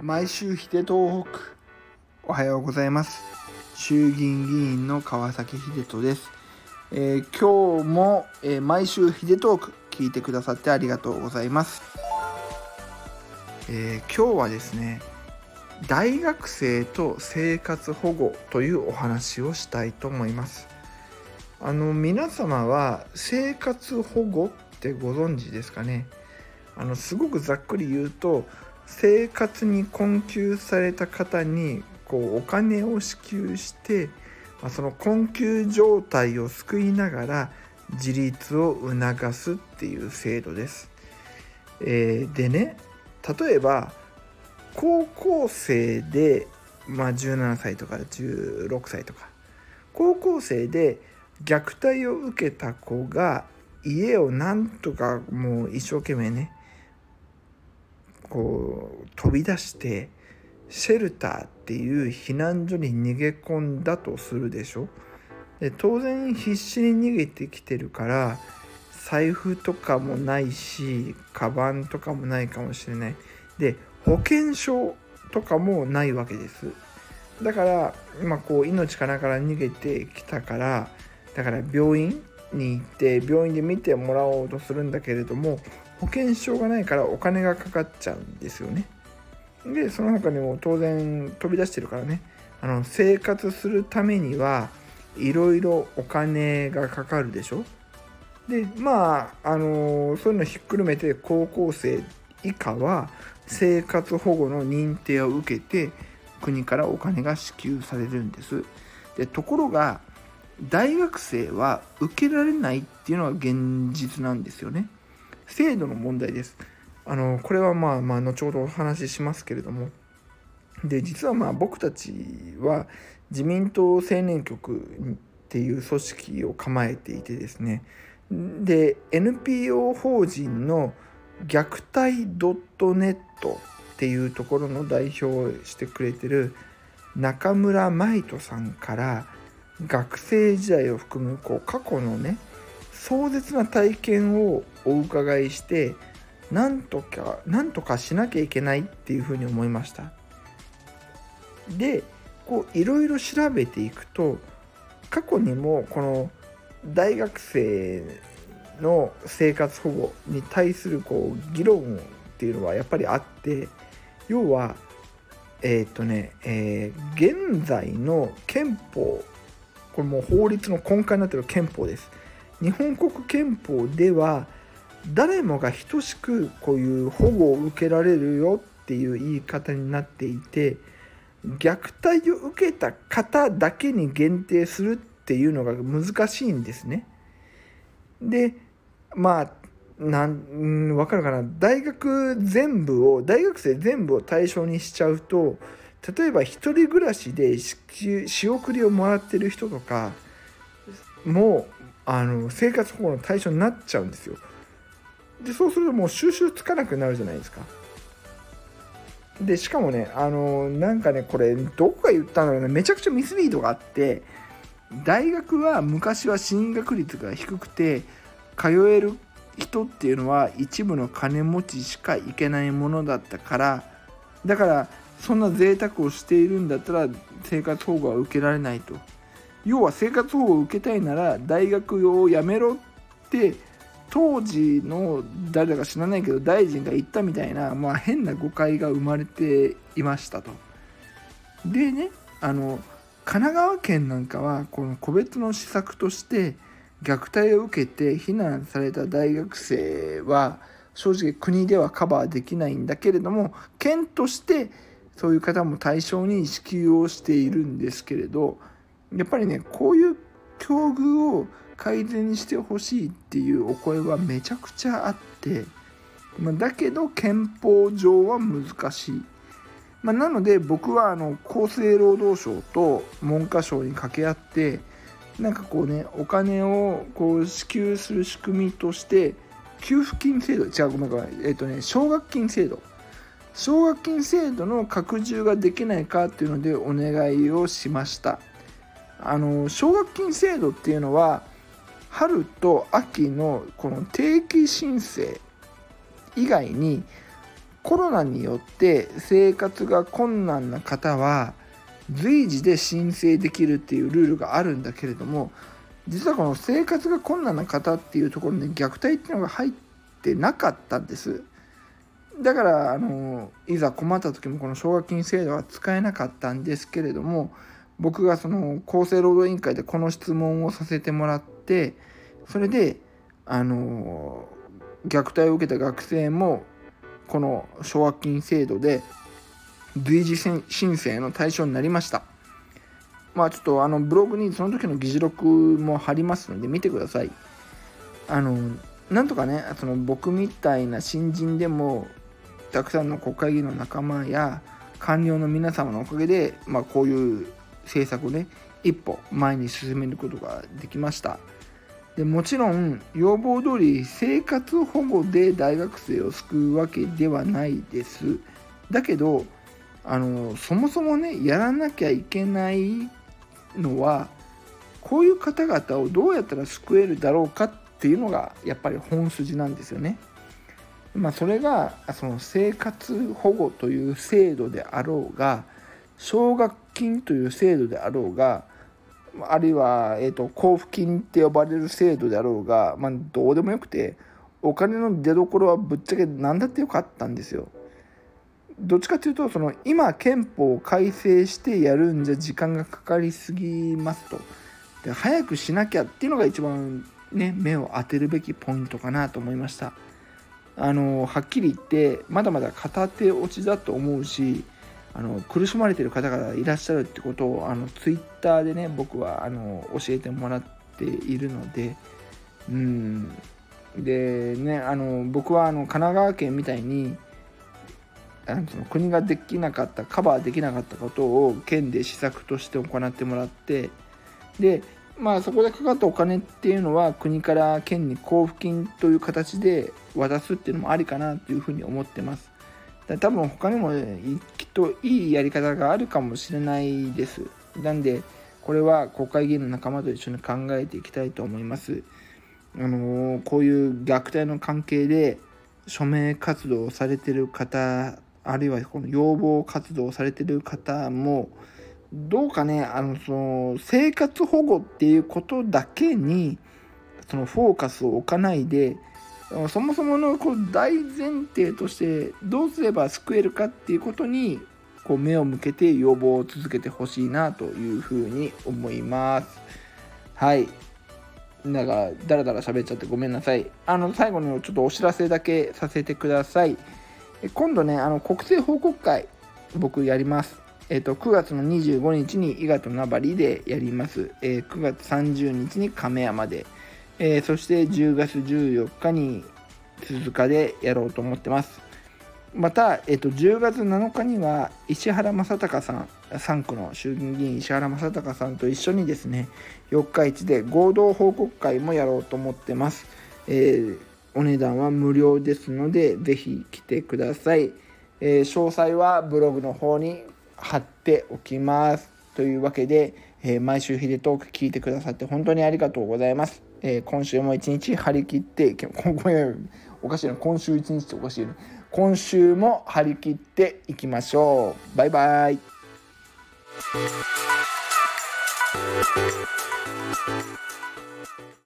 毎週秀東北おはようございます。衆議院議員の川崎秀人です、えー、今日も、えー、毎週秀トーク聞いてくださってありがとうございます、えー、今日はですね大学生と生活保護というお話をしたいと思います。あの皆様は生活保護ってご存知ですかね？あのすごくざっくり言うと生活に困窮された方にこうお金を支給して、まあ、その困窮状態を救いながら自立を促すっていう制度です。えー、でね例えば高校生で、まあ、17歳とか16歳とか高校生で虐待を受けた子が家をなんとかもう一生懸命ねこう飛び出してシェルターっていう避難所に逃げ込んだとするでしょ。で当然必死に逃げてきてるから財布とかもないしカバンとかもないかもしれない。で保険証とかもないわけです。だから今こう命からから逃げてきたからだから病院に行って病院で見てもらおうとするんだけれども保険証がないからお金がかかっちゃうんですよね。でその他にも当然飛び出してるからねあの生活するためにはいろいろお金がかかるでしょでまああのそういうのひっくるめて高校生以下は生活保護の認定を受けて国からお金が支給されるんです。でところが大学生は受けられないっていうのが現実なんですよね。制度の問題です。あのこれはまあまあ後ほどお話ししますけれどもで実はまあ僕たちは自民党青年局っていう組織を構えていてですねで NPO 法人の虐待 .net っていうところの代表をしてくれてる中村舞人さんから学生時代を含むこう過去のね壮絶な体験をお伺いしてなんとかなんとかしなきゃいけないっていうふうに思いました。でこういろいろ調べていくと過去にもこの大学生の生活保護に対するこう議論っていうのはやっぱりあって要はえっ、ー、とね、えー、現在の憲法これもう法律の根幹になっている憲法です日本国憲法では誰もが等しくこういう保護を受けられるよっていう言い方になっていて虐待を受けた方だけに限定するっていうのが難しいんですね。でまあなん分かるかな？大学全部を大学生全部を対象にしちゃうと例えば1人暮らしで仕送りをもらってる人とかもあの生活保護の対象になっちゃうんですよ。でそうするともう収集つかなくなるじゃないですか。でしかもねあのなんかねこれどこが言ったんだろうねめちゃくちゃミスリードがあって大学は昔は進学率が低くて通える人っていうのは一部の金持ちしか行けないものだったからだからそんな贅沢をしているんだったら生活保護は受けられないと要は生活保護を受けたいなら大学を辞めろって当時の誰だか知らないけど大臣が言ったみたいな、まあ、変な誤解が生まれていましたと。でねあの神奈川県なんかはこの個別の施策として虐待を受けて避難された大学生は正直国ではカバーできないんだけれども県としてそういう方も対象に支給をしているんですけれどやっぱりねこういう境遇を改善してほしいっていうお声はめちゃくちゃあって、まだけど憲法上は難しい。ま、なので僕はあの厚生労働省と文科省に掛け合ってなんかこうねお金をこう支給する仕組みとして給付金制度違うごめんごめんえっ、ー、とね奨学金制度奨学金制度の拡充ができないかっていうのでお願いをしました。あの奨学金制度っていうのは春と秋のこの定期申請以外にコロナによって生活が困難な方は随時で申請できるっていうルールがあるんだけれども実はこの生活が困難な方っていうところに虐待っていうのが入ってなかったんです。だからあのいざ困った時もこの奨学金制度は使えなかったんですけれども僕がその厚生労働委員会でこの質問をさせてもらってそれであの虐待を受けた学生もこの奨学金制度で随時申請の対象になりました。まあちょっとあのブログにその時の議事録も貼りますので見てください。あのなんとかねその僕みたいな新人でもたくさんの国会議員の仲間や官僚の皆様のおかげで、まあ、こういう政策をね一歩前に進めることができましたでもちろん要望通り生活保護で大学生を救うわけではないですだけどあのそもそもねやらなきゃいけないのはこういう方々をどうやったら救えるだろうかっていうのがやっぱり本筋なんですよね。まあ、それがその生活保護という制度であろうが奨学金という制度であろうがあるいは、えーと、交付金って呼ばれる制度であろうが、まあ、どうでもよくてお金の出どころはぶっちゃけ何だってよかったんですよ。どっちかというとその今憲法を改正してやるんじゃ時間がかかりすぎますとで早くしなきゃっていうのが一番ね目を当てるべきポイントかなと思いましたあのはっきり言ってまだまだ片手落ちだと思うしあの苦しまれてる方がいらっしゃるってことをあのツイッターでね僕はあの教えてもらっているのでうん。でねあの僕はあの神奈川県みたいにあのその国ができなかったカバーできなかったことを県で施策として行ってもらってでまあそこでかかったお金っていうのは国から県に交付金という形で渡すっていうのもありかなというふうに思ってます。多分他にもきっといいやり方があるかもしれないです。なんでこれは国会議員の仲間と一緒に考えていきたいと思います。あのー、こういう虐待の関係で署名活動をされてる方あるいはこの要望活動をされてる方もどうかねあのその生活保護っていうことだけにそのフォーカスを置かないでそもそものこう大前提としてどうすれば救えるかっていうことにこう目を向けて要望を続けてほしいなというふうに思います。はい。なんかダラダラ喋っちゃってごめんなさい。あの最後にちょっとお知らせだけさせてください。今度ねあの国政報告会僕やります。えっ、と9月の25日に伊賀と名張でやります。えー、9月30日に亀山で、えー、そして10月14日に鈴鹿でやろうと思ってます。また、えっと、10月7日には石原正隆さん3区の衆議院議員石原正隆さんと一緒にですね四日市で合同報告会もやろうと思ってます。えーお値段は無料ですので、ぜひ来てください。え、詳細はブログの方に貼っておきます。というわけで、えー、毎週ヒデトーク聞いてくださって本当にありがとうございます。えー、今週も一日張り切って、ごめん、おかしいな、今週一日っておかしいな。今週も張り切っていきましょう。バイバイ。